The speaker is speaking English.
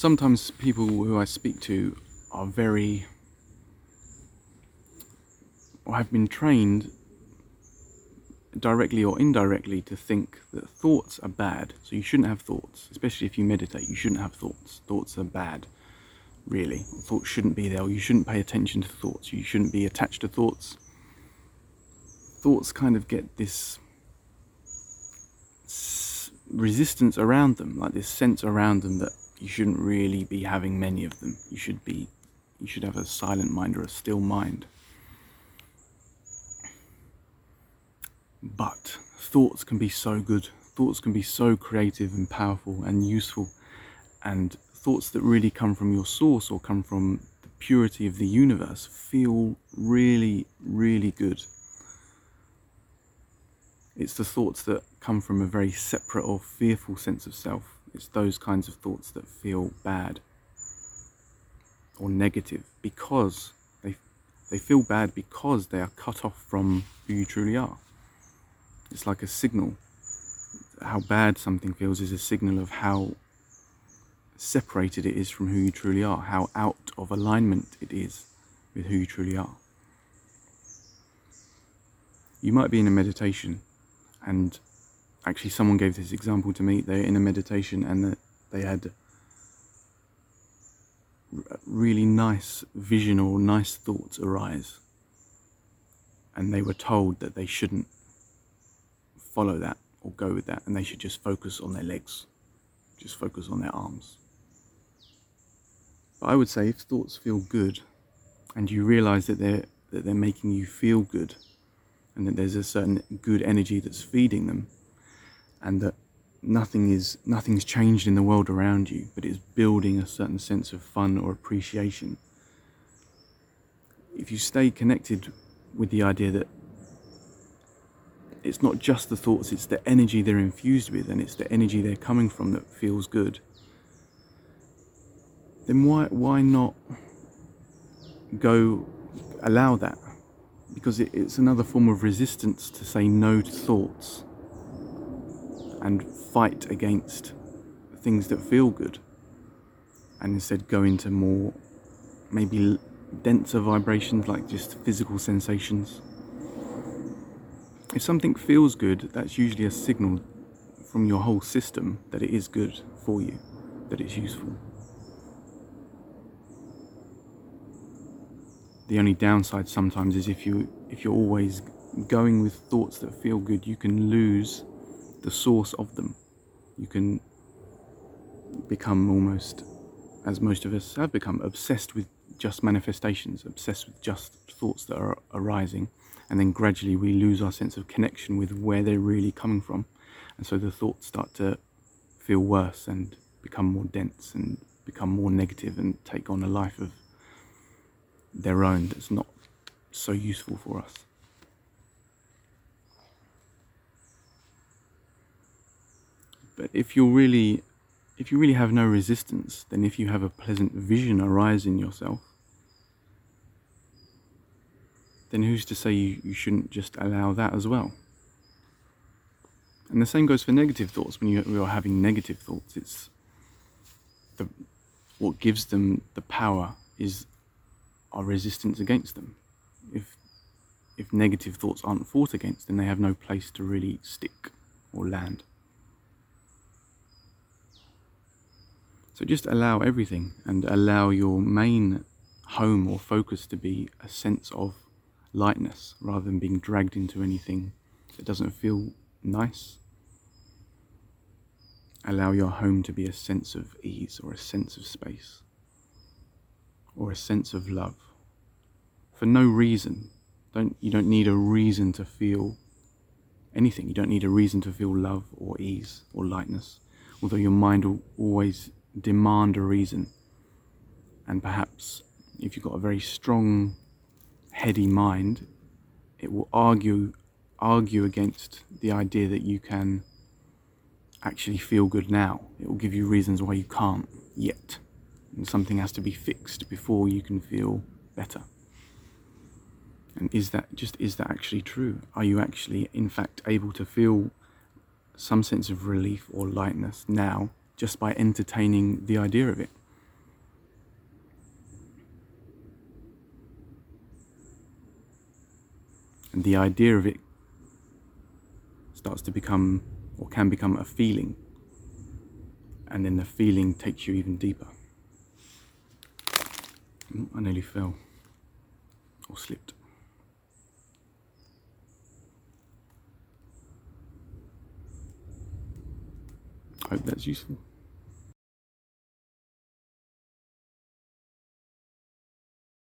sometimes people who I speak to are very or have been trained directly or indirectly to think that thoughts are bad. So you shouldn't have thoughts, especially if you meditate. You shouldn't have thoughts. Thoughts are bad, really. Thoughts shouldn't be there. You shouldn't pay attention to thoughts. You shouldn't be attached to thoughts. Thoughts kind of get this resistance around them, like this sense around them that you shouldn't really be having many of them. You should be, you should have a silent mind or a still mind. But thoughts can be so good. Thoughts can be so creative and powerful and useful. And thoughts that really come from your source or come from the purity of the universe feel really, really good. It's the thoughts that come from a very separate or fearful sense of self. It's those kinds of thoughts that feel bad or negative because they, they feel bad because they are cut off from who you truly are. It's like a signal. How bad something feels is a signal of how separated it is from who you truly are, how out of alignment it is with who you truly are. You might be in a meditation, and actually, someone gave this example to me. They're in a meditation and they had really nice vision or nice thoughts arise, and they were told that they shouldn't follow that or go with that and they should just focus on their legs, just focus on their arms. But I would say if thoughts feel good and you realize that they're, that they're making you feel good and that there's a certain good energy that's feeding them and that nothing is nothing's changed in the world around you but it's building a certain sense of fun or appreciation if you stay connected with the idea that it's not just the thoughts, it's the energy they're infused with and it's the energy they're coming from that feels good, then why, why not go allow that? Because it, it's another form of resistance to say no to thoughts and fight against things that feel good and instead go into more maybe denser vibrations like just physical sensations if something feels good, that's usually a signal from your whole system that it is good for you, that it's useful. The only downside sometimes is if you if you're always going with thoughts that feel good, you can lose the source of them. You can become almost, as most of us have become, obsessed with just manifestations, obsessed with just thoughts that are arising. And then gradually we lose our sense of connection with where they're really coming from. And so the thoughts start to feel worse and become more dense and become more negative and take on a life of their own that's not so useful for us but if you're really if you really have no resistance then if you have a pleasant vision arise in yourself then who's to say you, you shouldn't just allow that as well? And the same goes for negative thoughts. When you, you are having negative thoughts, it's the, what gives them the power is our resistance against them. If if negative thoughts aren't fought against, then they have no place to really stick or land. So just allow everything and allow your main home or focus to be a sense of lightness rather than being dragged into anything that doesn't feel nice. Allow your home to be a sense of ease or a sense of space or a sense of love for no reason. Don't, you don't need a reason to feel anything. You don't need a reason to feel love or ease or lightness, although your mind will always demand a reason. And perhaps if you've got a very strong heady mind, it will argue argue against the idea that you can actually feel good now. It will give you reasons why you can't yet. And something has to be fixed before you can feel better. And is that just is that actually true? Are you actually in fact able to feel some sense of relief or lightness now just by entertaining the idea of it. And the idea of it starts to become or can become a feeling. And then the feeling takes you even deeper. I nearly fell or slipped. Hope that's useful.